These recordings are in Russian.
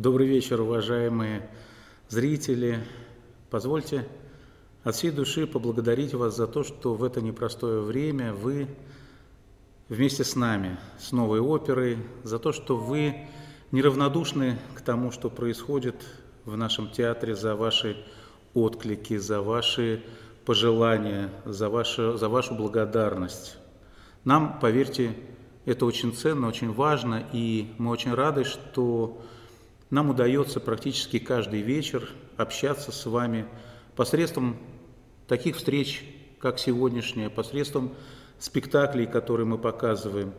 Добрый вечер, уважаемые зрители. Позвольте от всей души поблагодарить вас за то, что в это непростое время вы вместе с нами, с новой оперой, за то, что вы неравнодушны к тому, что происходит в нашем театре, за ваши отклики, за ваши пожелания, за, ваше, за вашу благодарность. Нам, поверьте, это очень ценно, очень важно, и мы очень рады, что нам удается практически каждый вечер общаться с вами посредством таких встреч, как сегодняшняя, посредством спектаклей, которые мы показываем.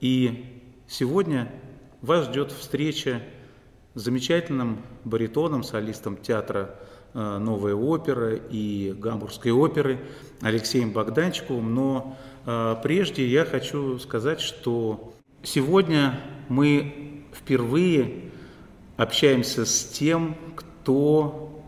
И сегодня вас ждет встреча с замечательным баритоном, солистом театра э, «Новая опера» и Гамбургской оперы Алексеем Богданчиковым. Но э, прежде я хочу сказать, что сегодня мы впервые общаемся с тем, кто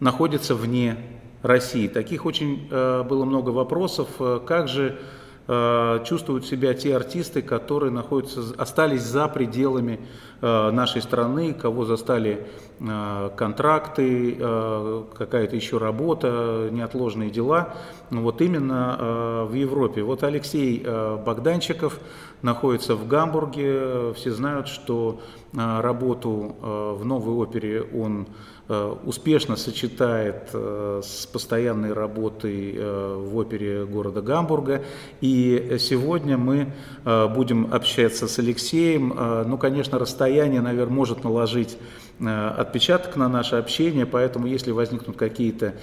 находится вне России. Таких очень э, было много вопросов. Э, как же э, чувствуют себя те артисты, которые находятся, остались за пределами нашей страны, кого застали э, контракты, э, какая-то еще работа, неотложные дела. Вот именно э, в Европе. Вот Алексей э, Богданчиков находится в Гамбурге. Все знают, что э, работу э, в новой опере он Э, успешно сочетает э, с постоянной работой э, в опере города Гамбурга. И сегодня мы будем общаться с Алексеем. Ну, конечно, расстояние, наверное, может наложить отпечаток на наше общение, поэтому если возникнут какие-то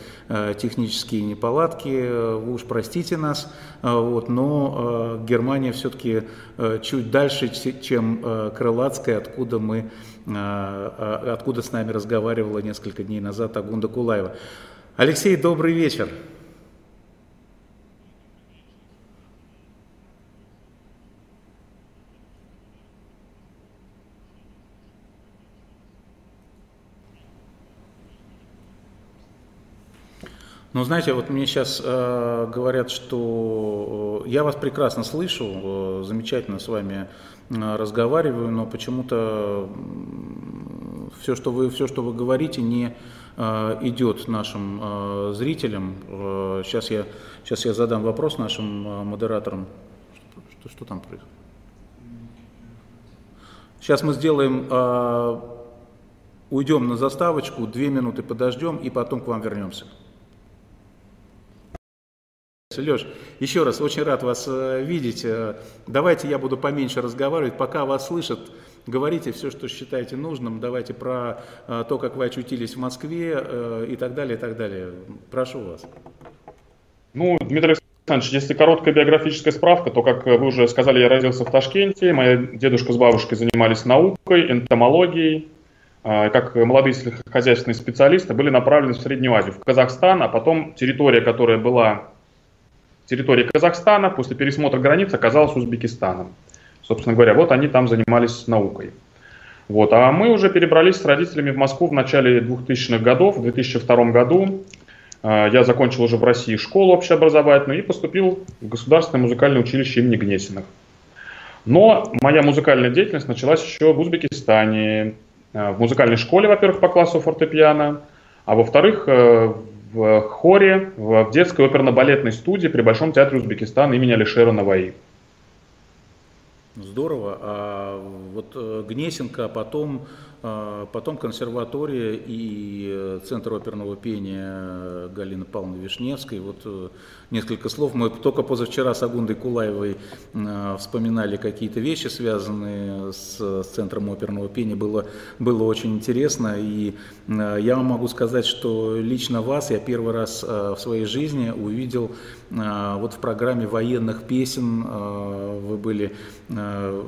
технические неполадки, вы уж простите нас, вот, но Германия все-таки чуть дальше, чем Крылатская, откуда мы а, откуда с нами разговаривала несколько дней назад Агунда Кулаева. Алексей, добрый вечер. Ну, знаете, вот мне сейчас э, говорят, что э, я вас прекрасно слышу, э, замечательно с вами э, разговариваю, но почему-то все, что вы, все, что вы говорите, не э, идет нашим э, зрителям. Э, сейчас, я, сейчас я задам вопрос нашим э, модераторам. Что, что там происходит? Сейчас мы сделаем, э, уйдем на заставочку, две минуты подождем и потом к вам вернемся. Леш, еще раз очень рад вас э, видеть. Э, давайте я буду поменьше разговаривать, пока вас слышат. Говорите все, что считаете нужным. Давайте про э, то, как вы очутились в Москве и так далее, и так далее. Прошу вас. Ну, Дмитрий Александрович, если короткая биографическая справка, то, как вы уже сказали, я родился в Ташкенте. Моя дедушка с бабушкой занимались наукой, энтомологией. Как молодые хозяйственные специалисты были направлены в Среднюю Азию, в Казахстан, а потом территория, которая была территории Казахстана после пересмотра границ оказалась Узбекистаном. Собственно говоря, вот они там занимались наукой. Вот. А мы уже перебрались с родителями в Москву в начале 2000-х годов. В 2002 году э, я закончил уже в России школу общеобразовательную и поступил в Государственное музыкальное училище имени Гнесиных. Но моя музыкальная деятельность началась еще в Узбекистане, э, в музыкальной школе, во-первых, по классу фортепиано, а во-вторых, э, в хоре в детской оперно-балетной студии при Большом театре Узбекистана имени Алишера Наваи. Здорово. А вот э, Гнесинка, потом а, потом консерватория и э, Центр оперного пения Галины Павловны Вишневской. Вот э, несколько слов. Мы только позавчера с Агундой Кулаевой э, вспоминали какие-то вещи, связанные с, с Центром оперного пения. Было, было очень интересно. И я вам могу сказать, что лично вас я первый раз в своей жизни увидел вот в программе военных песен. Вы были,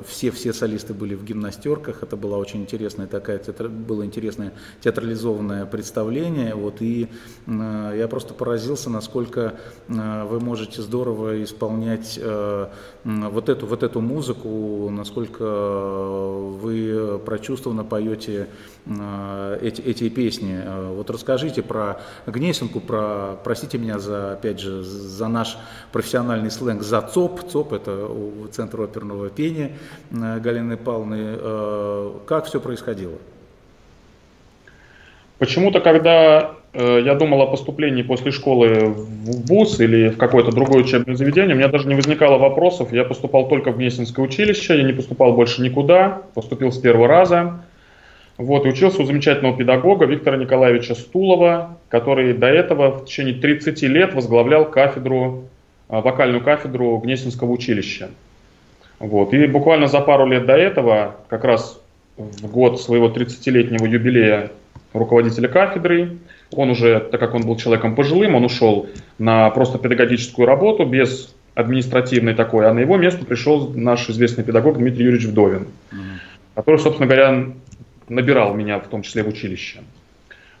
все, все солисты были в гимнастерках. Это была очень интересная такая театр... было интересное театрализованное представление, вот, и э, я просто поразился, насколько э, вы можете здорово исполнять э, вот, эту, вот эту музыку, насколько вы прочувствованно поете э, эти, эти песни. Э, вот расскажите про Гнесинку, про, простите меня за, опять же, за наш профессиональный сленг, за ЦОП, ЦОП это Центр оперного пения э, Галины Павловны. Как все происходило? Почему-то, когда э, я думал о поступлении после школы в ВУЗ или в какое-то другое учебное заведение, у меня даже не возникало вопросов. Я поступал только в Гнесинское училище, я не поступал больше никуда, поступил с первого раза. Вот, и учился у замечательного педагога Виктора Николаевича Стулова, который до этого в течение 30 лет возглавлял кафедру, э, вокальную кафедру Гнесинского училища. Вот, и буквально за пару лет до этого, как раз в год своего 30-летнего юбилея руководителя кафедры. Он уже, так как он был человеком пожилым, он ушел на просто педагогическую работу без административной такой, а на его место пришел наш известный педагог Дмитрий Юрьевич Вдовин, который, собственно говоря, набирал меня в том числе в училище.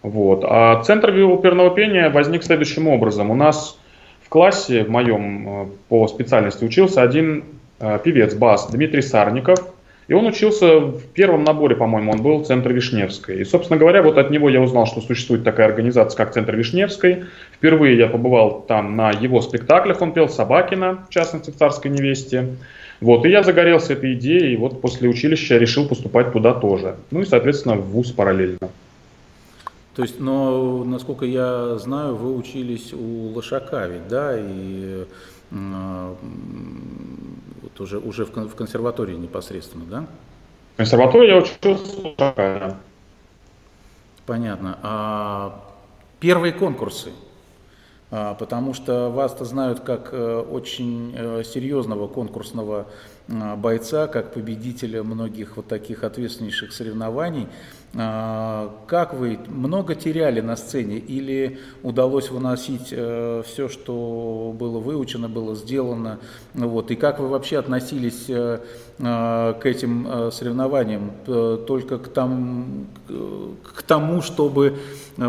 Вот. А центр оперного пения возник следующим образом. У нас в классе, в моем э, по специальности, учился один певец, бас, Дмитрий Сарников – и он учился в первом наборе, по-моему, он был в Центре Вишневской. И, собственно говоря, вот от него я узнал, что существует такая организация, как Центр Вишневской. Впервые я побывал там на его спектаклях, он пел Собакина, в частности, в «Царской невесте». Вот, и я загорелся этой идеей, и вот после училища решил поступать туда тоже. Ну и, соответственно, в ВУЗ параллельно. То есть, но, насколько я знаю, вы учились у Лошака ведь, да, и вот уже, уже в, в консерватории непосредственно, да? В консерватории я учился. Понятно. А первые конкурсы, а, потому что вас-то знают как э, очень э, серьезного конкурсного а, бойца, как победителя многих вот таких ответственнейших соревнований. А, как вы много теряли на сцене или удалось выносить э, все, что было выучено, было сделано? Вот. И как вы вообще относились к этим соревнованиям? Только к, там, к тому, чтобы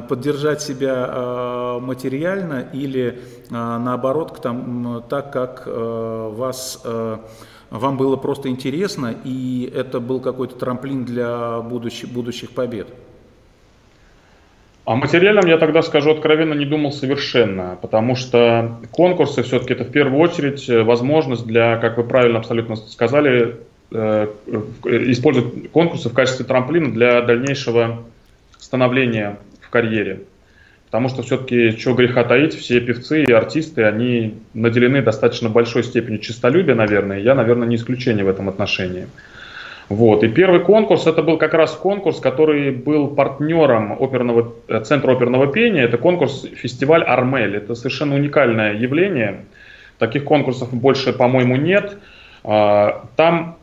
поддержать себя материально или наоборот, к тому, так как вас вам было просто интересно, и это был какой-то трамплин для будущих, будущих побед? О материальном я тогда скажу откровенно не думал совершенно, потому что конкурсы все-таки это в первую очередь э, возможность для, как вы правильно абсолютно сказали, э, использовать конкурсы в качестве трамплина для дальнейшего становления в карьере. Потому что все-таки, что греха таить, все певцы и артисты, они наделены достаточно большой степенью честолюбия, наверное. Я, наверное, не исключение в этом отношении. Вот. И первый конкурс, это был как раз конкурс, который был партнером оперного, э, Центра оперного пения. Это конкурс фестиваль «Армель». Это совершенно уникальное явление. Таких конкурсов больше, по-моему, нет. А, там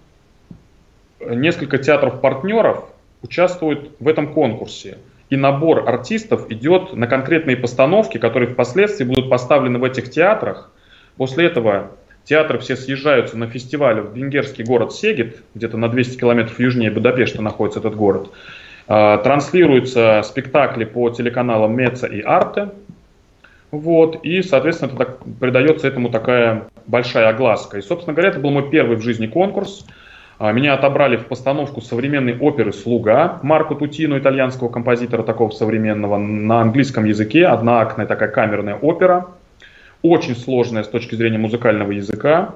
несколько театров-партнеров участвуют в этом конкурсе и набор артистов идет на конкретные постановки, которые впоследствии будут поставлены в этих театрах. После этого театры все съезжаются на фестиваль в венгерский город Сегет, где-то на 200 километров южнее Будапешта находится этот город. А, транслируются спектакли по телеканалам Меца и Арте. Вот, и, соответственно, это так, придается этому такая большая огласка. И, собственно говоря, это был мой первый в жизни конкурс – меня отобрали в постановку современной оперы «Слуга» Марко Тутино, итальянского композитора такого современного, на английском языке, одноактная такая камерная опера, очень сложная с точки зрения музыкального языка.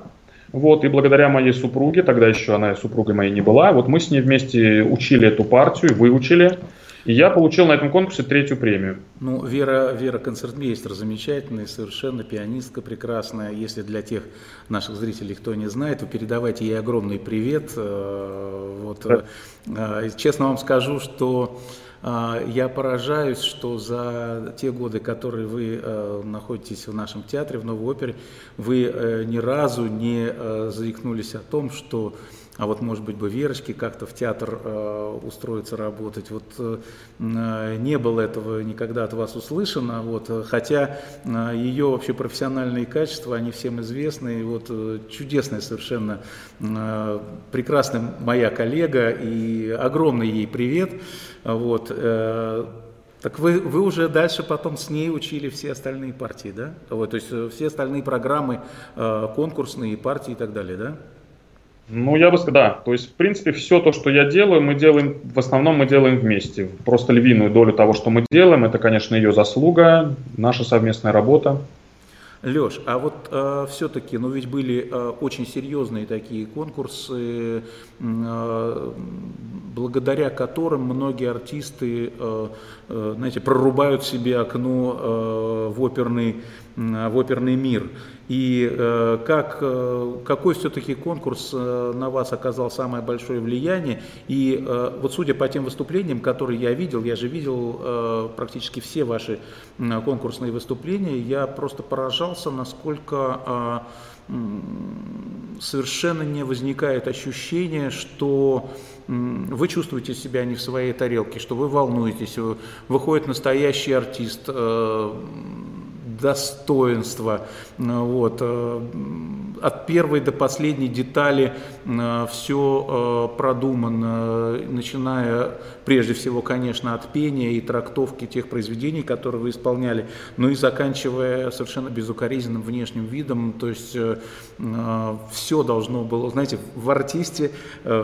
Вот, и благодаря моей супруге, тогда еще она супругой моей не была, вот мы с ней вместе учили эту партию, выучили. И я получил на этом конкурсе третью премию. Ну, Вера, Вера концертмейстер замечательная, совершенно пианистка прекрасная. Если для тех наших зрителей, кто не знает, вы передавайте ей огромный привет. Э, вот, да. Э, честно вам скажу, что э, я поражаюсь, что за те годы, которые вы находитесь в нашем театре, в Новой опере, вы ни разу не заикнулись о том, что а вот, может быть, бы Верочке как-то в театр э, устроиться работать. Вот э, не было этого никогда от вас услышано, вот, хотя э, ее вообще профессиональные качества, они всем известны, и вот э, чудесная совершенно, э, прекрасная моя коллега, и огромный ей привет, вот, э, так вы, вы уже дальше потом с ней учили все остальные партии, да? Вот, то есть э, все остальные программы, э, конкурсные партии и так далее, да? Ну, я бы сказал, да. То есть, в принципе, все то, что я делаю, мы делаем, в основном мы делаем вместе. Просто львиную долю того, что мы делаем, это, конечно, ее заслуга, наша совместная работа. Леш, а вот э, все-таки, ну ведь были э, очень серьезные такие конкурсы, э, благодаря которым многие артисты, э, знаете, прорубают себе окно э, в оперный в оперный мир. И э, как, э, какой все-таки конкурс э, на вас оказал самое большое влияние? И э, вот судя по тем выступлениям, которые я видел, я же видел э, практически все ваши э, конкурсные выступления, я просто поражался, насколько э, совершенно не возникает ощущение, что вы чувствуете себя не в своей тарелке, что вы волнуетесь, выходит настоящий артист, э, достоинства. Вот. Э, от первой до последней детали э, все э, продумано, начиная прежде всего, конечно, от пения и трактовки тех произведений, которые вы исполняли, но и заканчивая совершенно безукоризненным внешним видом. То есть все должно было, знаете, в артисте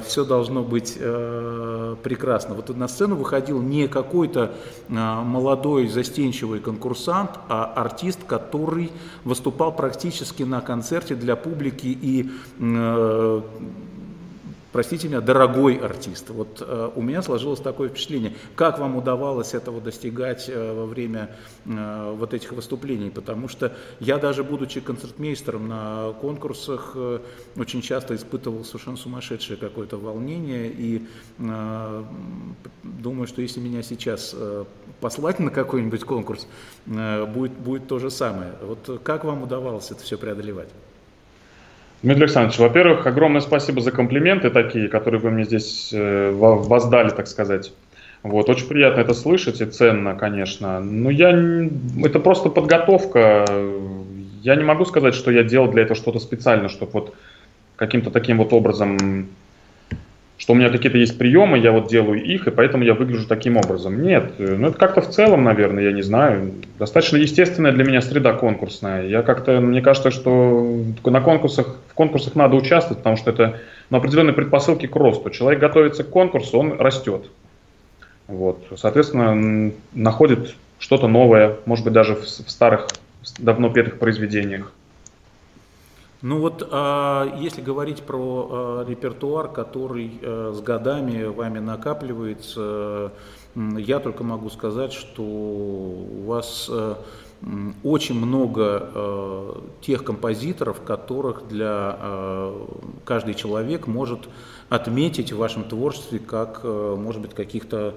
все должно быть прекрасно. Вот на сцену выходил не какой-то молодой застенчивый конкурсант, а артист, артист, который выступал практически на концерте для публики и э, простите меня, дорогой артист. Вот э, у меня сложилось такое впечатление. Как вам удавалось этого достигать э, во время э, вот этих выступлений? Потому что я даже будучи концертмейстером на конкурсах э, очень часто испытывал совершенно сумасшедшее какое-то волнение и э, думаю, что если меня сейчас э, послать на какой-нибудь конкурс, э, будет, будет то же самое. Вот как вам удавалось это все преодолевать? Дмитрий Александрович, во-первых, огромное спасибо за комплименты такие, которые вы мне здесь э, воздали, так сказать. Вот, очень приятно это слышать и ценно, конечно. Но я, это просто подготовка. Я не могу сказать, что я делал для этого что-то специально, чтобы вот каким-то таким вот образом что у меня какие-то есть приемы, я вот делаю их, и поэтому я выгляжу таким образом. Нет, э, ну это как-то в целом, наверное, я не знаю. Достаточно естественная для меня среда конкурсная. Я как-то, мне кажется, что на конкурсах, в конкурсах надо участвовать, потому что это на определенной предпосылке к росту. Человек готовится к конкурсу, он растет. Вот. Соответственно, находит что-то новое, может быть, даже в старых, давно петых произведениях. Ну вот, а, если говорить про а, репертуар, который а, с годами вами накапливается, я только могу сказать, что у вас а, очень много а, тех композиторов, которых для каждый человек может отметить в вашем творчестве как, э, может быть, каких-то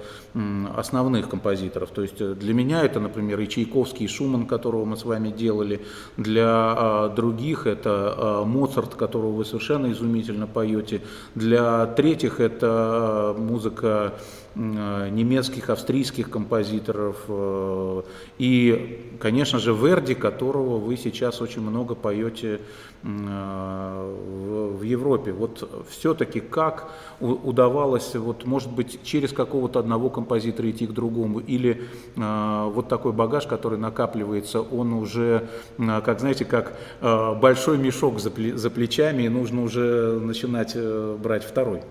основных композиторов. То есть э, для меня это, например, и Чайковский, и Шуман, которого мы с вами делали. Для а, других это а, Моцарт, которого вы совершенно изумительно поете. Для третьих это а, музыка немецких, австрийских композиторов э, и, конечно же, Верди, которого вы сейчас очень много поете в Европе. Вот все-таки как удавалось, вот, может быть, через какого-то одного композитора идти к другому, или э, вот такой багаж, который накапливается, он уже, э, как знаете, как э, большой мешок за, плечами, и нужно уже начинать э, брать второй.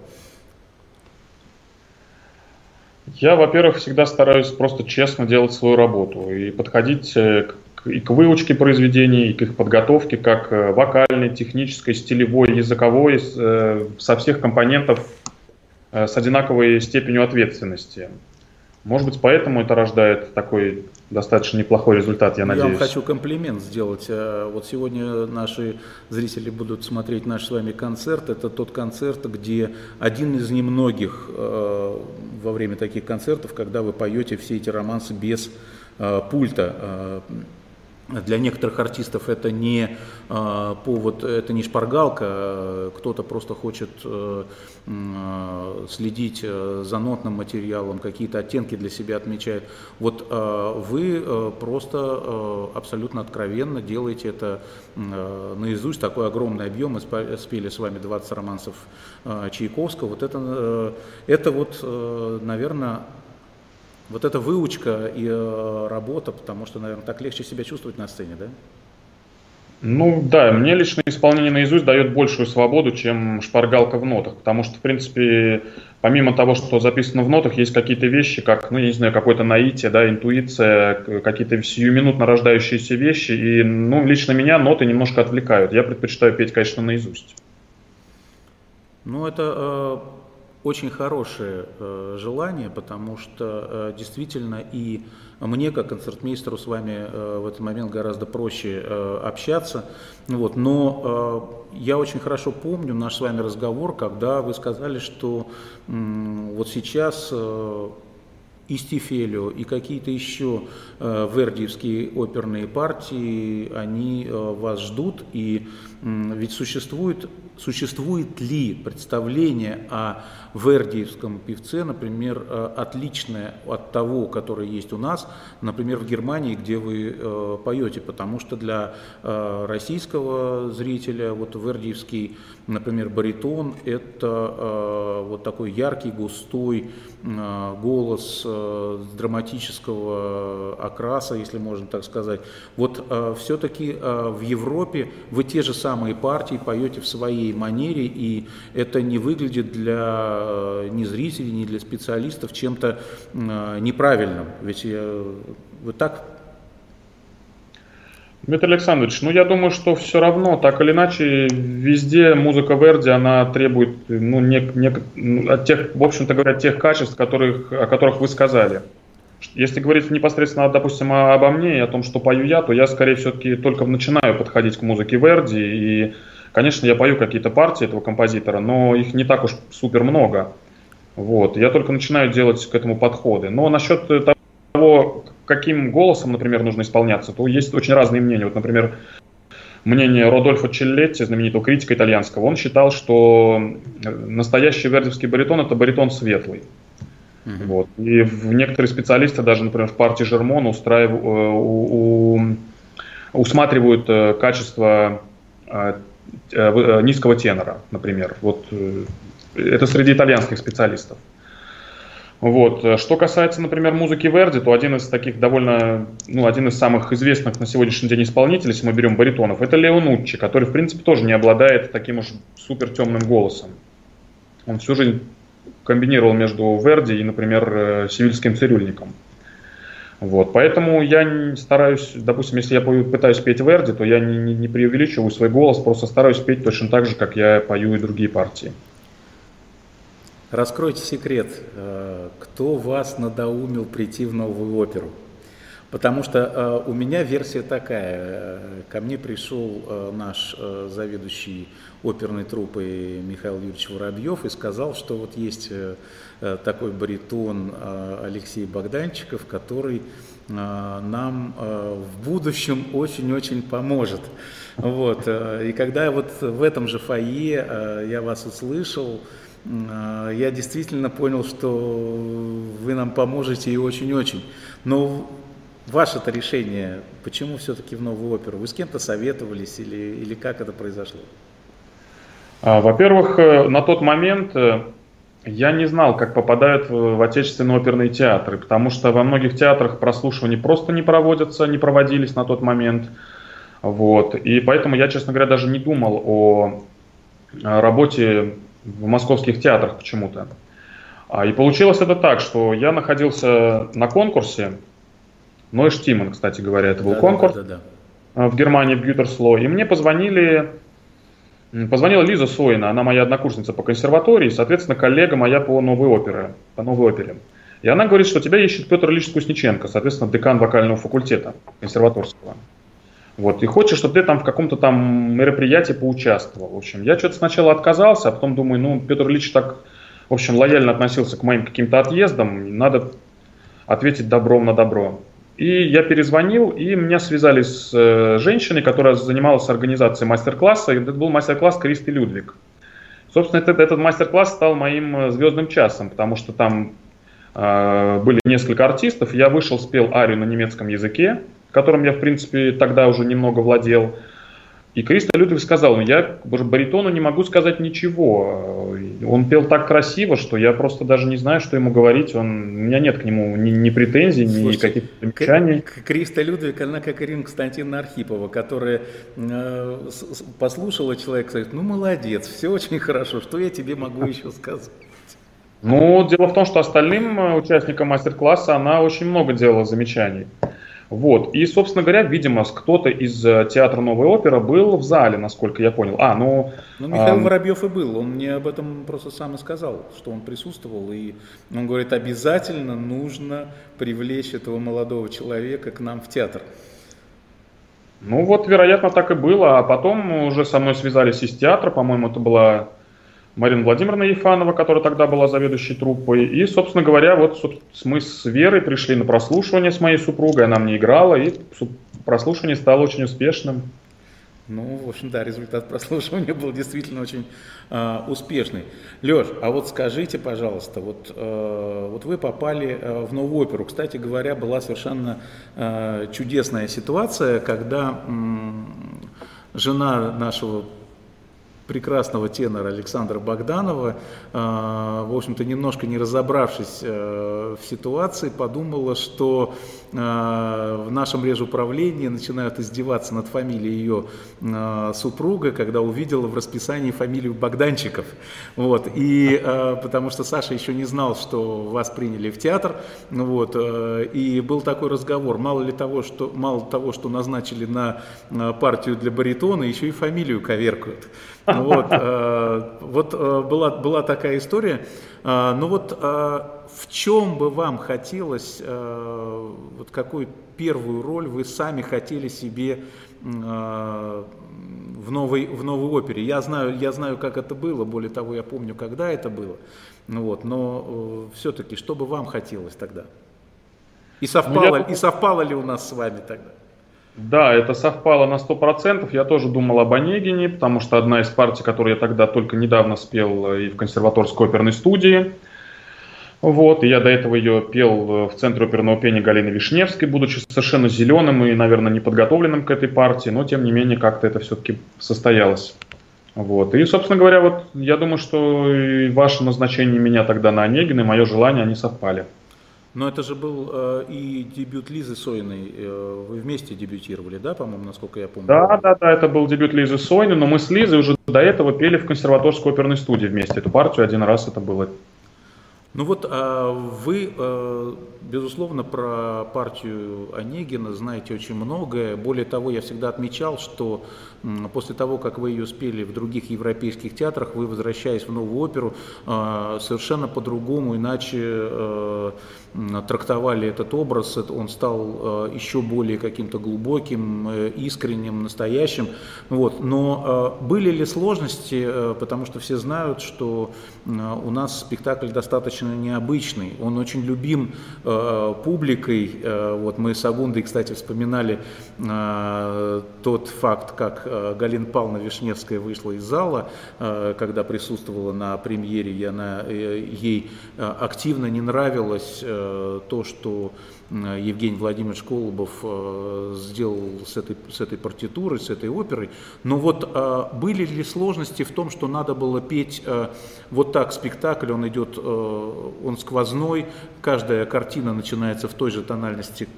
Я, во-первых, всегда стараюсь просто честно делать свою работу и подходить э, и к выучке произведений, и к их подготовке, как э, вокальной, технической, стилевой, языковой, э, со всех компонентов с одинаковой степенью ответственности. Может быть, поэтому это рождает такой достаточно неплохой результат, я надеюсь. Я вам хочу комплимент сделать. Вот сегодня наши зрители будут смотреть наш с вами концерт. Это тот концерт, где один из немногих во время таких концертов, когда вы поете все эти романсы без э, пульта. Э, для некоторых артистов это не э, повод, это не шпаргалка, кто-то просто хочет э, э, следить э, за нотным материалом, какие-то оттенки для себя отмечает. Вот э, вы э, просто э, абсолютно откровенно делаете это э, наизусть, такой огромный объем, мы спели с вами 20 романсов э, Чайковского. Вот это, э, это вот, э, наверное, вот эта выучка и э, работа, потому что, наверное, так легче себя чувствовать на сцене, да? Ну да, мне лично исполнение наизусть дает большую свободу, чем шпаргалка в нотах, потому что, в принципе, помимо того, что записано в нотах, есть какие-то вещи, как, ну, я не знаю, какое-то наитие, да, интуиция, какие-то сиюминутно рождающиеся вещи, и, ну, лично меня ноты немножко отвлекают. Я предпочитаю петь, конечно, наизусть. Ну, это э, очень хорошее э, желание, потому что э, действительно и мне, как концертмейстеру, с вами э, в этот момент гораздо проще общаться. Вот. Но я очень хорошо помню наш с вами разговор, когда вы сказали, что вот сейчас и Стифелио, и какие-то еще э, вердиевские оперные партии, они э, вас ждут, и ведь существует, существует ли представление о вердиевском певце, например, э, отличное от того, которое есть у нас, например, в Германии, где вы э, поете, потому что для э, российского зрителя вот вердиевский, например, баритон – это вот такой яркий, густой голос драматического окраса, если можно так сказать. Вот все-таки в Европе вы те же самые партии поете в своей манере, и это не выглядит для Э, ни зрителей, ни для специалистов чем-то э, неправильным. Ведь вы так Дмитрий Александрович, ну я думаю, что все равно, так или иначе, везде музыка Верди, она требует, ну, не, не, от тех, в общем-то говоря, тех качеств, которых, о которых вы сказали. Если говорить непосредственно, допустим, обо мне и о том, что пою я, то я, скорее, все-таки только начинаю подходить к музыке Верди и Конечно, я пою какие-то партии этого композитора, но их не так уж супер много. Вот. Я только начинаю делать к этому подходы. Но насчет того, каким голосом, например, нужно исполняться, то есть очень разные мнения. Вот, например, мнение Родольфо Челлетти, знаменитого критика итальянского, он считал, что настоящий вердевский баритон – это баритон светлый. Mm-hmm. Вот. И некоторые специалисты, даже, например, в партии Жермона устраивают, э, у, у, усматривают э, качество э, низкого тенора, например. Вот это среди итальянских специалистов. Вот. Что касается, например, музыки Верди, то один из таких довольно, ну, один из самых известных на сегодняшний день исполнителей, если мы берем баритонов, это Лео Нуччи, который, в принципе, тоже не обладает таким уж супер темным голосом. Он всю жизнь комбинировал между Верди и, например, сивильским цирюльником. Вот, поэтому я стараюсь, допустим, если я пытаюсь петь Верди, то я не, не, не преувеличиваю свой голос, просто стараюсь петь точно так же, как я пою и другие партии. Раскройте секрет, э, кто вас надоумил прийти в новую оперу? Потому что э, у меня версия такая. Ко мне пришел э, наш э, заведующий оперной труппой Михаил Юрьевич Воробьев и сказал, что вот есть э, э такой баритон э, Алексей Богданчиков, который э, нам э, в будущем очень-очень поможет. Вот. Э, и когда вот в этом же фойе э, я вас услышал, э, я действительно понял, что вы нам поможете и очень-очень. Но Ваше-то решение, почему все-таки в новую оперу? Вы с кем-то советовались или, или как это произошло? А, во-первых, э, на тот момент э, я не знал, как попадают в отечественные оперные театры, потому что во многих театрах прослушивания просто не проводятся, не проводились на тот момент. Вот. И поэтому я, честно говоря, даже не думал о работе в московских театрах почему-то. А, и получилось это так, что я находился на конкурсе, Нойш Тимон, кстати говоря, это был да, конкурс да, да, да. в Германии, в Гютерсло. И мне позвонили, позвонила Лиза Сойна, она моя однокурсница по консерватории, соответственно, коллега моя по новой опере. По новой опере. И она говорит, что тебя ищет Петр Ильич Кусниченко, соответственно, декан вокального факультета консерваторского. Вот, и хочет, чтобы ты там в каком-то там мероприятии поучаствовал. В общем, я что-то сначала отказался, а потом думаю, ну, Петр Ильич так, в общем, лояльно относился к моим каким-то отъездам, надо ответить добром на добро. И я перезвонил, и меня связали с э, женщиной, которая занималась организацией мастер-класса. Это был мастер-класс Кристи Людвиг. Собственно, этот, этот мастер-класс стал моим э, звездным часом, потому что там э, были несколько артистов. Я вышел, спел арию на немецком языке, которым я, в принципе, тогда уже немного владел. И Кристо Людвиг сказал, ну я баритону не могу сказать ничего. Он пел так красиво, что я просто даже не знаю, что ему говорить. Он, у меня нет к нему ни, ни претензий, Слушайте, ни каких-то замечаний. Криста Людвиг, она как Ирина Константиновна Архипова, которая э, послушала человека, говорит, ну молодец, все очень хорошо, что я тебе могу еще сказать? Ну, дело в том, что остальным э, участникам мастер-класса она очень много делала замечаний. Вот. И, собственно говоря, видимо, кто-то из э, театра Новой оперы был в зале, насколько я понял. А, ну... Ну, Михаил а... Воробьев и был. Он мне об этом просто сам и сказал, что он присутствовал. И он говорит, обязательно нужно привлечь этого молодого человека к нам в театр. Ну вот, вероятно, так и было. А потом уже со мной связались из театра. По-моему, это была Марина Владимировна Ефанова, которая тогда была заведующей труппой. И, собственно говоря, вот мы с Верой пришли на прослушивание с моей супругой, она мне играла, и прослушивание стало очень успешным. Ну, в общем, да, результат прослушивания был действительно очень э, успешный. Леш, а вот скажите, пожалуйста, вот, э, вот вы попали э, в новую оперу. Кстати говоря, была совершенно э, чудесная ситуация, когда э, жена нашего прекрасного тенора Александра Богданова, а, в общем-то, немножко не разобравшись э, в ситуации, подумала, что а, в нашем режуправлении начинают издеваться над фамилией ее а, супруга, когда увидела в расписании фамилию Богданчиков. Вот. И потому что Саша еще не знал, что вас приняли в театр, вот, э, и был такой разговор, мало ли того, что, мало того, что назначили на партию для баритона, еще и фамилию коверкают. Вот, э, вот э, была, была такая история. Э, ну вот в чем бы вам хотелось, вот какую первую роль вы сами хотели себе в новой, в новой опере? Я знаю, я знаю, как это было, более того, я помню, когда это было. Ну вот, но все-таки, что бы вам хотелось тогда? И совпало, ну, я... и совпало ли у нас с вами тогда? Да, это совпало на 100%. Я тоже думал об Онегине, потому что одна из партий, которую я тогда только недавно спел и в консерваторской оперной студии. Вот, и я до этого ее пел в Центре оперного пения Галины Вишневской, будучи совершенно зеленым и, наверное, неподготовленным к этой партии, но, тем не менее, как-то это все-таки состоялось. Вот. И, собственно говоря, вот я думаю, что и ваше назначение меня тогда на Онегина, и мое желание, они совпали. Но это же был э, и дебют Лизы Сойной. Э, вы вместе дебютировали, да, по-моему, насколько я помню? Да, да, да, это был дебют Лизы Сойны, но мы с Лизой уже до этого пели в консерваторской оперной студии вместе. Эту партию один раз это было. Ну вот а вы, э, безусловно, про партию Онегина знаете очень многое. Более того, я всегда отмечал, что после того, как вы ее спели в других европейских театрах, вы, возвращаясь в новую оперу, э, совершенно по-другому, иначе трактовали этот образ, он стал э, еще более каким-то глубоким, э, искренним, настоящим. Вот. Но э, были ли сложности, потому что все знают, что у нас спектакль достаточно необычный, он очень любим публикой. Вот мы с Агундой, кстати, вспоминали тот факт, как Галина Павловна Вишневская вышла из зала, когда присутствовала на премьере, и она, ей активно не нравилось то, что э, Евгений Владимирович Колобов э, сделал с этой, с этой партитурой, с этой оперой. Но вот были ли сложности в том, что надо было петь вот так спектакль, он идет, он сквозной, каждая картина начинается в той же тональности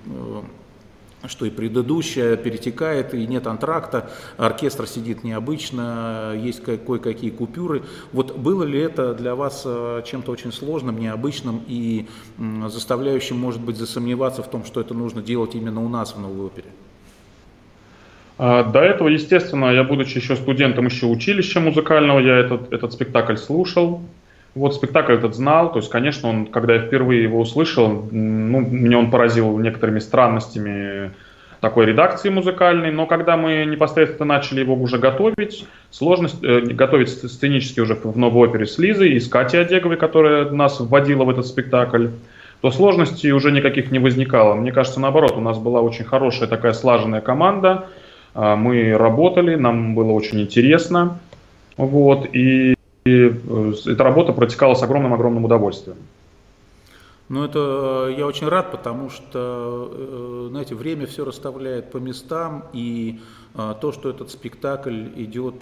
что и предыдущая перетекает, и нет антракта, оркестр сидит необычно, есть кое-какие купюры. Вот было ли это для вас э, чем-то очень сложным, необычным и заставляющим, может быть, засомневаться в том, что это нужно делать именно у нас в Новой опере? А, до этого, естественно, я, будучи еще студентом еще училища музыкального, я этот, этот спектакль слушал, вот спектакль этот знал, то есть, конечно, он, когда я впервые его услышал, ну, меня он поразил некоторыми странностями такой редакции музыкальной, но когда мы непосредственно начали его уже готовить, сложность, э, готовить сценически уже в новой опере с Лизой и с Катей Одеговой, которая нас вводила в этот спектакль, то сложностей уже никаких не возникало. Мне кажется, наоборот, у нас была очень хорошая такая слаженная команда, а, мы работали, нам было очень интересно, вот, и и э, эта работа протекала с огромным-огромным удовольствием. Ну, это я очень рад, потому что, знаете, время все расставляет по местам, и то, что этот спектакль идет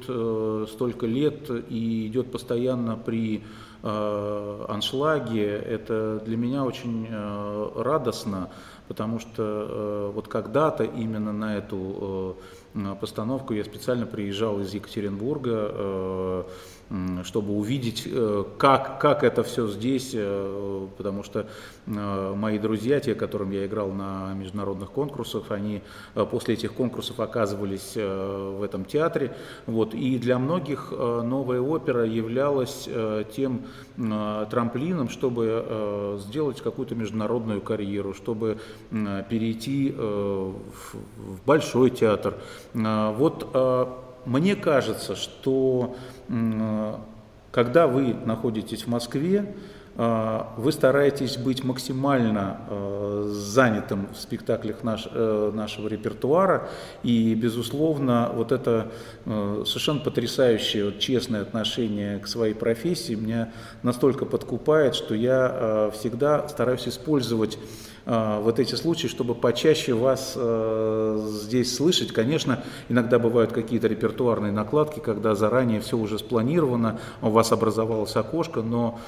столько лет и идет постоянно при аншлаге, это для меня очень радостно, потому что вот когда-то именно на эту постановку я специально приезжал из Екатеринбурга, чтобы увидеть, э, как, как это все здесь, э, потому что э, мои друзья, те, которым я играл на международных конкурсах, они после этих конкурсов оказывались в этом театре. Вот. И для многих новая опера являлась тем трамплином, чтобы сделать какую-то международную карьеру, чтобы перейти в большой театр. Вот мне кажется, что когда вы находитесь в Москве, а, вы стараетесь быть максимально а, занятым в спектаклях наш, э, нашего репертуара, и, безусловно, вот это э, совершенно потрясающее, вот, честное отношение к своей профессии меня настолько подкупает, что я всегда стараюсь использовать вот эти случаи, чтобы почаще вас э, здесь слышать. Конечно, иногда бывают какие-то репертуарные накладки, когда заранее все уже спланировано, у вас образовалось окошко, но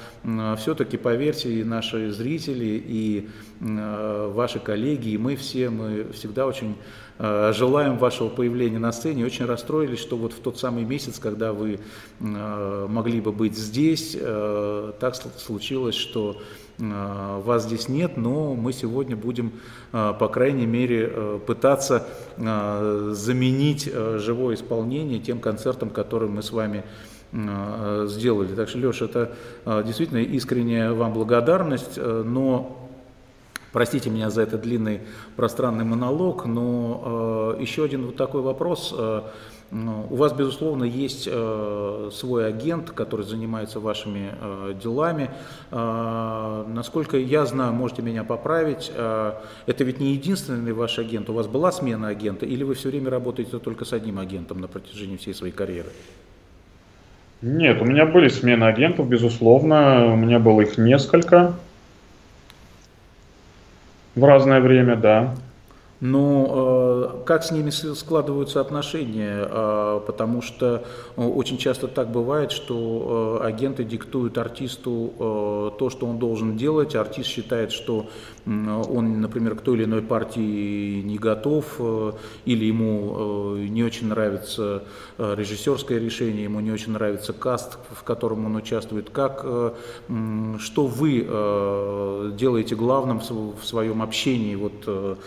все-таки, поверьте, и наши зрители, и э, ваши коллеги, и мы все, мы всегда очень э, желаем вашего появления на сцене. Очень расстроились, что вот в тот самый месяц, когда вы могли бы быть здесь, так случилось, что Э, вас здесь нет, но мы сегодня будем, э, по крайней мере, э, пытаться заменить живое исполнение тем концертом, который мы с вами сделали. Так что, Леша, это действительно искренняя вам благодарность, но простите меня за этот длинный пространный монолог, но еще один вот такой вопрос – ну, у вас, безусловно, есть э, свой агент, который занимается вашими э, делами. Э, насколько я знаю, можете меня поправить, это ведь не единственный ваш агент. У вас была смена агента или вы все время работаете только с одним агентом на протяжении всей своей карьеры? Нет, у меня были смены агентов, безусловно. У меня было их несколько в разное время, да. Но э, как с ними складываются отношения? Э, потому что э, очень часто так бывает, что агенты диктуют артисту то, что он должен делать. Артист считает, что он, например, к той или иной партии не готов, или ему не очень нравится режиссерское решение, ему не очень нравится каст, в котором он участвует. Как, что вы делаете главным в, своем общении? Вот,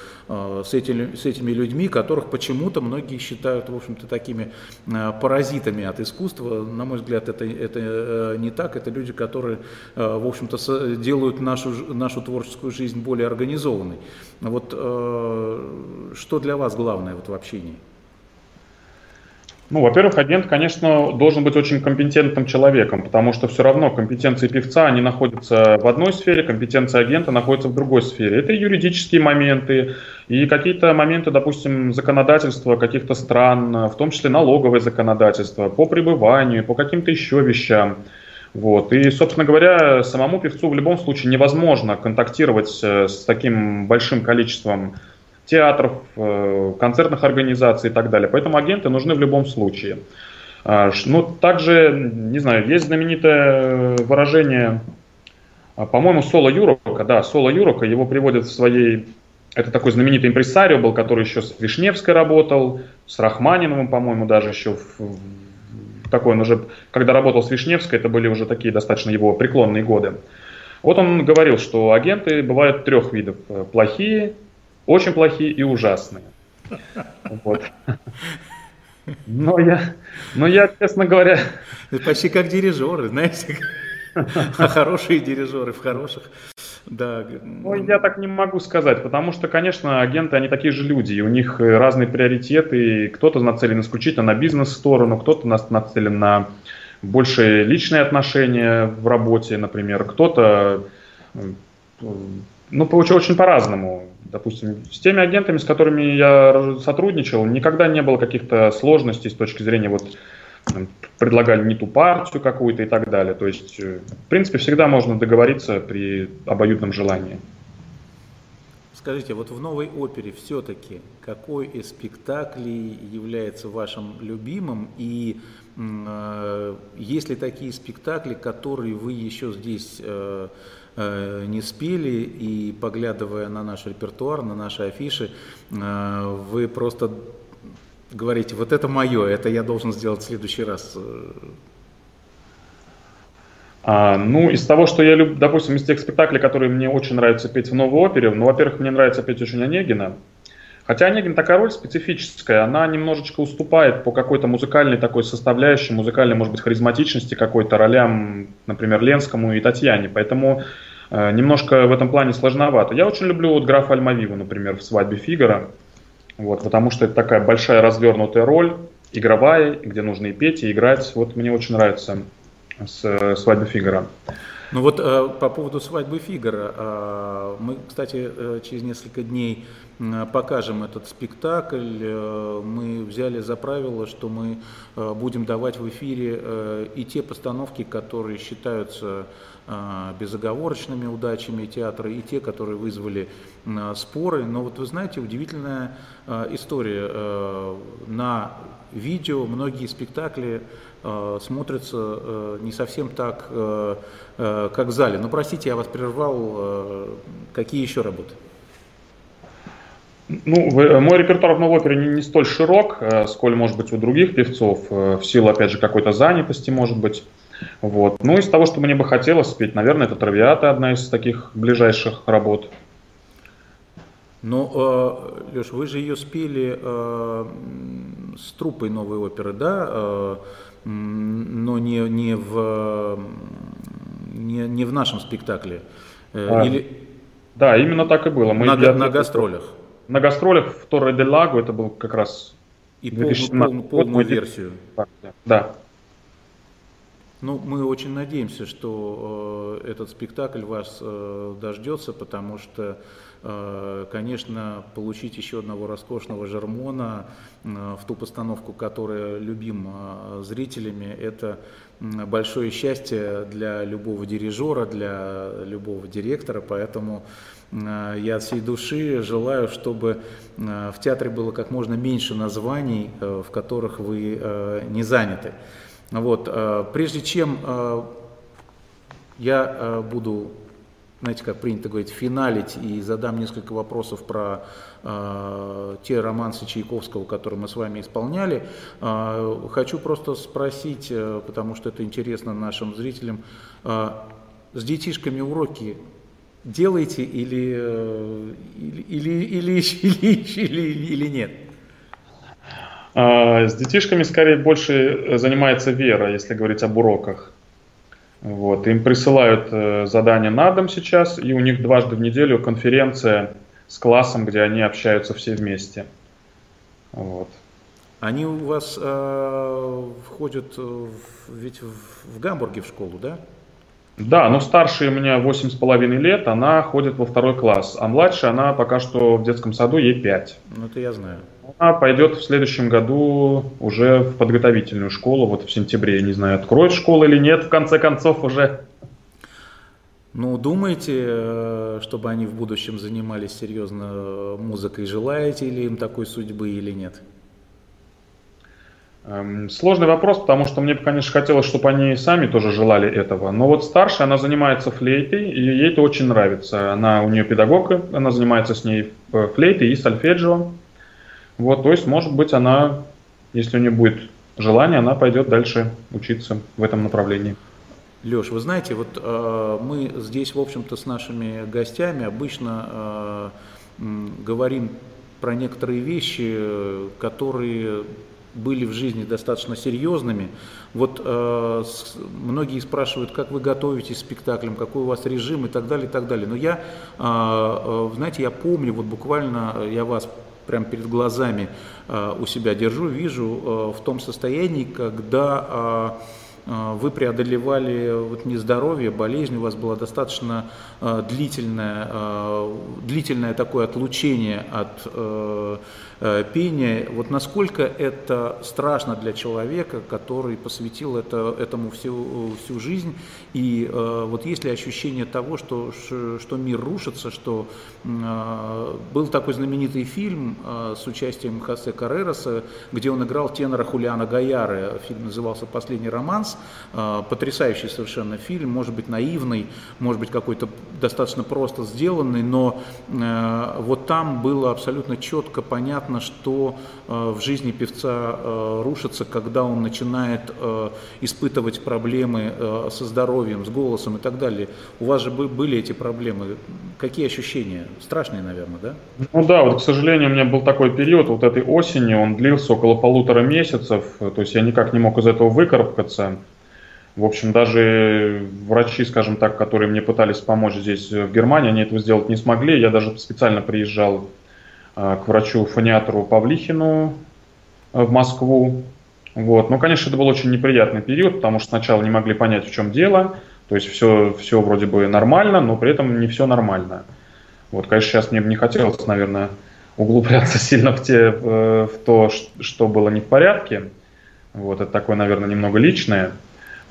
с, этими, с этими людьми, которых почему-то многие считают, в общем-то, такими э, паразитами от искусства. На мой взгляд, это, это э, не так. Это люди, которые, э, в общем-то, делают нашу, нашу творческую жизнь более организованной. Вот что для вас главное вот в общении? Ну, во-первых, агент, конечно, должен быть очень компетентным человеком, потому что все равно компетенции певца, они находятся в одной сфере, компетенция агента находится в другой сфере. Это юридические моменты и какие-то моменты, допустим, законодательства каких-то стран, в том числе налоговое законодательство, по пребыванию, по каким-то еще вещам. Вот. И, собственно говоря, самому певцу в любом случае невозможно контактировать э, с таким большим количеством театров, э, концертных организаций и так далее. Поэтому агенты нужны в любом случае. А, ну, также, не знаю, есть знаменитое выражение, а, по-моему, Соло Юрока, да, Соло Юрока, его приводят в своей, это такой знаменитый импресарио был, который еще с Вишневской работал, с Рахманиновым, по-моему, даже еще в, такой он уже, когда работал с Вишневской, это были уже такие достаточно его преклонные годы. Вот он говорил, что агенты бывают трех видов. Плохие, очень плохие и ужасные. Вот. Но я, но я, честно говоря... Почти как дирижеры, знаете. А хорошие дирижеры в хороших. Да. Ну, я так не могу сказать, потому что, конечно, агенты, они такие же люди, и у них разные приоритеты, кто-то нацелен исключительно на бизнес-сторону, кто-то нацелен на больше личные отношения в работе, например, кто-то, ну, очень, очень по-разному. Допустим, с теми агентами, с которыми я сотрудничал, никогда не было каких-то сложностей с точки зрения вот предлагали не ту партию какую-то и так далее. То есть, э, в принципе, всегда можно договориться при обоюдном желании. Скажите, вот в новой опере все-таки какой из спектаклей является вашим любимым и э, есть ли такие спектакли, которые вы еще здесь э, э, не спели и поглядывая на наш репертуар, на наши афиши, э, вы просто говорите, вот это мое, это я должен сделать в следующий раз? А, ну, из того, что я люблю, допустим, из тех спектаклей, которые мне очень нравится петь в новой опере, ну, во-первых, мне нравится петь очень Онегина, Хотя Онегин такая роль специфическая, она немножечко уступает по какой-то музыкальной такой составляющей, музыкальной, может быть, харизматичности какой-то ролям, например, Ленскому и Татьяне. Поэтому э, немножко в этом плане сложновато. Я очень люблю вот графа Альмавиву, например, в «Свадьбе Фигара», вот, потому что это такая большая развернутая роль, игровая, где нужно и петь, и играть. Вот мне очень нравится с э, «Свадьбы Фигара». Ну вот э, по поводу свадьбы Фигара, э, мы, кстати, э, через несколько дней покажем этот спектакль. Э, мы взяли за правило, что мы э, будем давать в эфире и те постановки, которые считаются безоговорочными удачами театра, и те, которые вызвали споры. Но вот вы знаете, удивительная история. На видео многие спектакли смотрится э, не совсем так, э, как в зале. Но простите, я вас прервал. Какие еще работы? Ну, мой репертуар в новой опере не, не столь широк, сколь, может быть, у других певцов, в силу, опять же, какой-то занятости, может быть. Вот. Ну, из того, что мне бы хотелось спеть, наверное, это «Травиата», одна из таких ближайших работ. Ну, Леш, вы же ее спели с труппой новой оперы, да? но не, не, в, не, не в нашем спектакле. Э, а, Или... Да, именно так и было. Мы на, я, на гастролях. На гастролях в Торре де Лаго это был как раз и полную, полную версию. Да. Ну, мы очень надеемся, что э, этот спектакль вас э, дождется, потому что Э, конечно, получить еще одного роскошного Жермона э, в ту постановку, которая любима зрителями, это большое счастье для любого дирижера, для любого директора, поэтому э, я от всей души желаю, чтобы в театре было как можно меньше названий, в которых вы не заняты. Вот. Прежде чем я буду знаете, как принято говорить, финалить и задам несколько вопросов про э, те романсы Чайковского, которые мы с вами исполняли. Э, хочу просто спросить, э, потому что это интересно нашим зрителям, э, с детишками уроки делаете или, э, или, или, или, или, или, или нет? С детишками скорее больше занимается Вера, если говорить об уроках. Вот. Им присылают э, задания на дом сейчас, и у них дважды в неделю конференция с классом, где они общаются все вместе. Вот. Они у вас э, входят в, ведь в, в Гамбурге в школу, да? Да, но старшая у меня 8,5 лет, она ходит во второй класс, а младшая, она пока что в детском саду, ей 5. Ну, это я знаю. Она пойдет в следующем году уже в подготовительную школу, вот в сентябре, я не знаю, откроет школу или нет, в конце концов уже. Ну, думаете, э, чтобы они в будущем занимались серьезно музыкой, желаете ли им такой судьбы или нет? Эм, сложный вопрос, потому что мне бы, конечно, хотелось, чтобы они сами тоже желали этого. Но вот старшая, она занимается флейтой, и ей это очень нравится. Она у нее педагог, она занимается с ней флейтой и сольфеджио. Вот, то есть, может быть, она, если у нее будет желание, она пойдет дальше учиться в этом направлении. Леш, вы знаете, вот э, мы здесь, в общем-то, с нашими гостями обычно э, говорим про некоторые вещи, которые были в жизни достаточно серьезными. Вот э, с, многие спрашивают, как вы готовитесь к спектаклям, какой у вас режим и так далее, и так далее. Но я, э, э, знаете, я помню, вот буквально я вас прямо перед глазами э, у себя держу, вижу э, в том состоянии, когда вы преодолевали вот нездоровье, болезнь, у вас было достаточно длительное, длительное такое отлучение от пения. Вот насколько это страшно для человека, который посвятил это, этому всю, всю жизнь, и вот есть ли ощущение того, что, что мир рушится, что был такой знаменитый фильм с участием Хосе Каррероса, где он играл тенора Хулиана Гаяры. Фильм назывался «Последний романс». А, потрясающий совершенно фильм, может быть наивный, может быть какой-то достаточно просто сделанный, но э, вот там было абсолютно четко понятно, что э, в жизни певца э, рушится, когда он начинает испытывать проблемы со здоровьем, с голосом и так далее. У вас же были эти проблемы. Какие ощущения? Страшные, наверное, да? Ну да, вот, к сожалению, у меня был такой период вот этой осени, он длился около полутора месяцев, то есть я никак не мог из этого выкарабкаться. В общем, даже врачи, скажем так, которые мне пытались помочь здесь в Германии, они этого сделать не смогли. Я даже специально приезжал а, к врачу-фониатору Павлихину а, в Москву. Вот. Ну, конечно, это был очень неприятный период, потому что сначала не могли понять, в чем дело. То есть все, все вроде бы нормально, но при этом не все нормально. Вот, конечно, сейчас мне бы не хотелось, наверное, углубляться сильно в, те, в то, что было не в порядке. Вот, это такое, наверное, немного личное.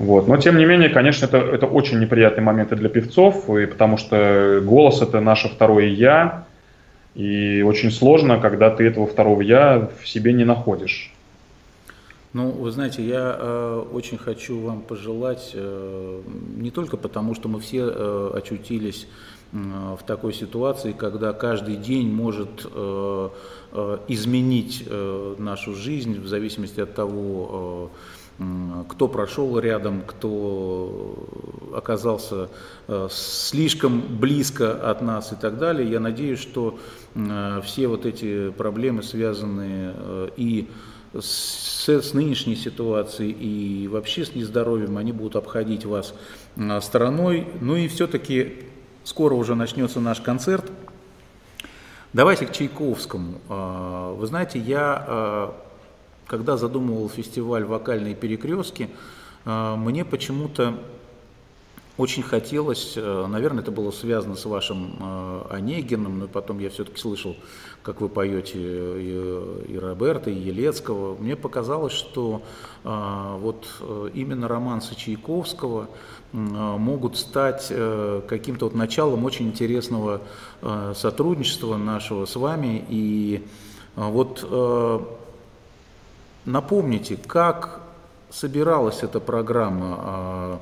Вот. Но, тем не менее, конечно, это, это очень неприятные моменты для певцов, и потому что голос – это наше второе «я», и очень сложно, когда ты этого второго «я» в себе не находишь. Ну, вы знаете, я э, очень хочу вам пожелать, э, не только потому, что мы все э, очутились э, в такой ситуации, когда каждый день может э, э, изменить э, нашу жизнь в зависимости от того, э, кто прошел рядом, кто оказался э, слишком близко от нас и так далее. Я надеюсь, что все вот эти проблемы, связанные э, и с, с нынешней ситуацией и вообще с нездоровьем, они будут обходить вас стороной. Ну и все-таки скоро уже начнется наш концерт. Давайте к Чайковскому. Вы знаете, я когда задумывал фестиваль «Вокальные перекрестки», э, мне почему-то очень хотелось, э, наверное, это было связано с вашим э, Онегиным, но потом я все-таки слышал, как вы поете и, и Роберта, и Елецкого. Мне показалось, что вот именно романсы Чайковского могут стать каким-то вот началом очень интересного сотрудничества нашего с вами. И вот Напомните, как собиралась эта программа? А,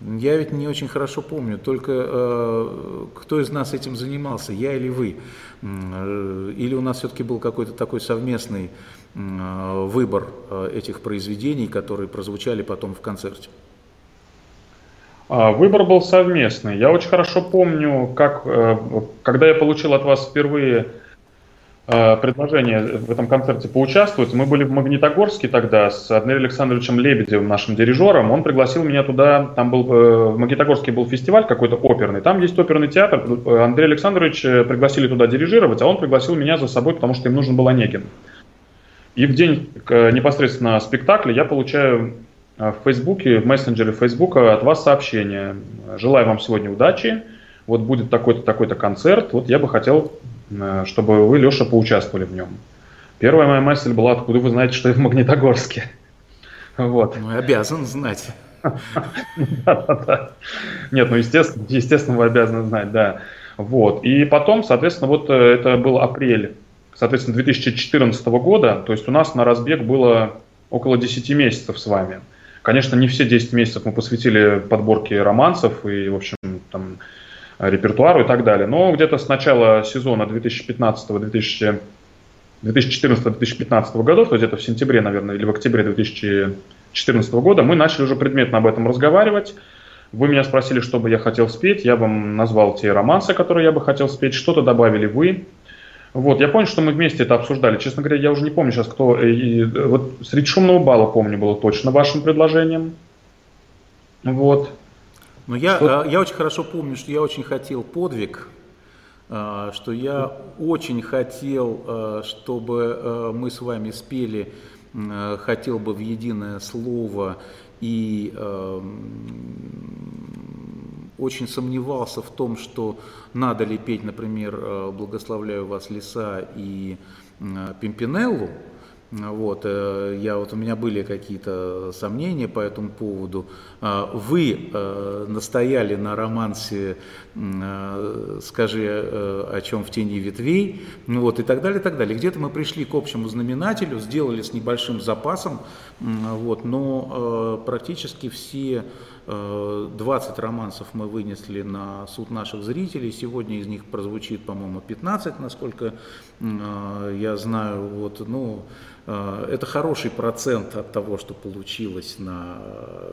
я ведь не очень хорошо помню, только э, кто из нас этим занимался, я или вы? Э, или у нас все-таки был какой-то такой совместный э, выбор этих произведений, которые прозвучали потом в концерте? А, выбор был совместный. Я очень хорошо помню, как, когда я получил от вас впервые предложение в этом концерте поучаствовать. Мы были в Магнитогорске тогда с Андреем Александровичем Лебедевым, нашим дирижером. Он пригласил меня туда, там был, э, в Магнитогорске был фестиваль какой-то оперный, там есть оперный театр. Андрей Александрович э, пригласили туда дирижировать, а он пригласил меня за собой, потому что им нужен был Онегин. И в день непосредственно спектакля я получаю в Фейсбуке, в мессенджере Фейсбука от вас сообщение. Желаю вам сегодня удачи. Вот будет такой-то, такой-то концерт. Вот я бы хотел Э, чтобы вы, Леша, поучаствовали в нем. Первая моя мысль была, откуда вы знаете, что я в Магнитогорске. Вот. Ну, обязан знать. Нет, ну, естественно, естественно, вы обязаны знать, да. Вот. И потом, соответственно, вот э, это был апрель, соответственно, 2014 года, то есть у нас на разбег было около 10 месяцев с вами. Конечно, не все 10 месяцев мы посвятили подборке романсов и, в общем, там, репертуару и так далее. Но где-то с начала сезона 2015-2014-2015 годов, то есть где-то в сентябре, наверное, или в октябре 2014 года, мы начали уже предметно об этом разговаривать. Вы меня спросили, что бы я хотел спеть, я вам назвал те романсы, которые я бы хотел спеть, что-то добавили вы. Вот, я помню, что мы вместе это обсуждали. Честно говоря, я уже не помню сейчас, кто... И, вот среди шумного бала, помню, было точно вашим предложением. Вот. Но я, что... Э, я очень хорошо помню, что я очень хотел подвиг, э, что я очень хотел, э, чтобы мы с вами спели, хотел бы в единое слово и очень сомневался в том, что надо ли петь, например, «Благословляю вас, леса» и «Пимпинеллу», вот, э, я, вот у меня были какие-то сомнения по этому поводу. А, вы э, настояли на романсе э, «Скажи, о чем в тени ветвей», ну вот, и так далее, и так далее. Где-то мы пришли к общему знаменателю, сделали с небольшим запасом, вот, но практически все 20 романсов мы вынесли на суд наших зрителей. Сегодня из них прозвучит, по-моему, 15, насколько я знаю. Вот, ну, это хороший процент от того, что получилось на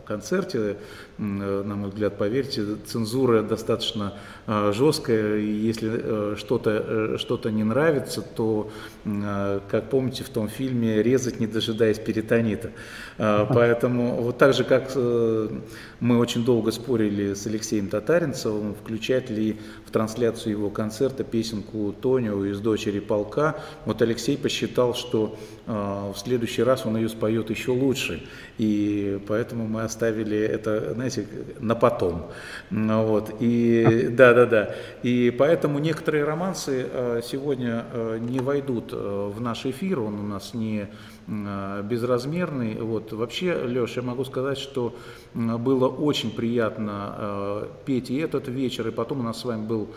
концерте. Э, на мой взгляд, поверьте, цензура достаточно э, жесткая. И если что-то что не нравится, то, как помните в том фильме, резать не дожидаясь перитонита. Поэтому вот так же, как мы очень долго спорили с Алексеем Татаринцевым, включать ли в трансляцию его концерта песенку Тонио из «Дочери полка», вот Алексей посчитал, что в следующий раз он ее споет еще лучше. И поэтому мы оставили это, знаете, на потом. Вот. И да, да, да. И поэтому некоторые романсы а, сегодня а, не войдут в наш эфир. Он у нас не безразмерный. Вот. Вообще, Леша, я могу сказать, что было очень приятно петь и этот вечер, и потом у нас с вами был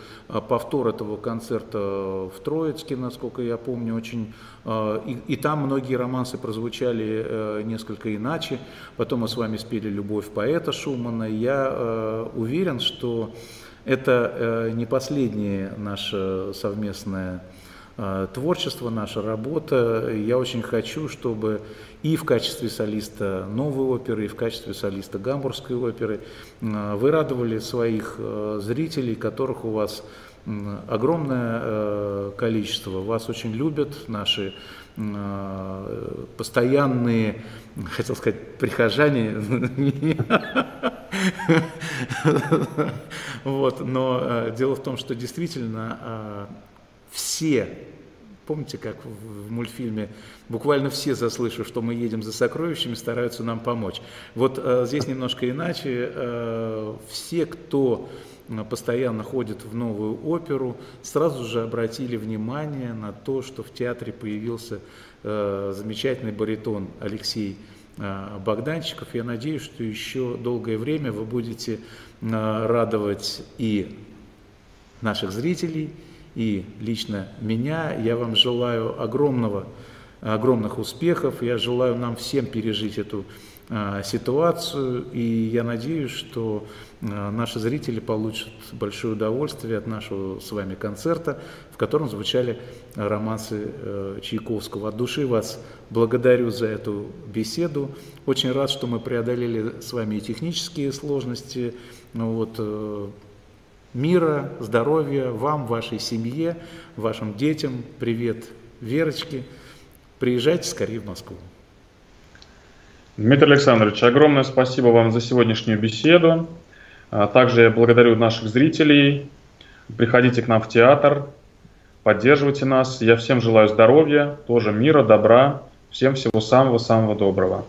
повтор этого концерта в Троицке, насколько я помню, очень и, и там многие романсы прозвучали э, несколько иначе. Потом мы с вами спели «Любовь поэта» Шумана. Я э, уверен, что это э, не последнее наше совместное творчество, наша работа. Я очень хочу, чтобы и в качестве солиста новой оперы, и в качестве солиста гамбургской оперы вы радовали своих зрителей, которых у вас огромное количество. Вас очень любят наши Э, постоянные, хотел сказать, прихожане, вот, но э, дело в том, что действительно э, все, помните, как в мультфильме, буквально все, заслышав, что мы едем за сокровищами, стараются нам помочь. Вот здесь немножко иначе. Все, кто постоянно ходят в новую оперу, сразу же обратили внимание на то, что в театре появился э, замечательный баритон Алексей э, Богданчиков. Я надеюсь, что еще долгое время вы будете э, радовать и наших зрителей, и лично меня. Я вам желаю огромного, огромных успехов. Я желаю нам всем пережить эту Э, ситуацию, и я надеюсь, что э, наши зрители получат большое удовольствие от нашего с вами концерта, в котором звучали романсы э, Чайковского. От души вас благодарю за эту беседу. Очень рад, что мы преодолели с вами и технические сложности. Ну вот, мира, здоровья вам, вашей семье, вашим детям. Привет, Верочке. Приезжайте скорее в Москву. Дмитрий Александрович, огромное спасибо вам за сегодняшнюю беседу. А также я благодарю наших зрителей. Приходите к нам в театр, поддерживайте нас. Я всем желаю здоровья, тоже мира, добра. Всем всего самого-самого доброго.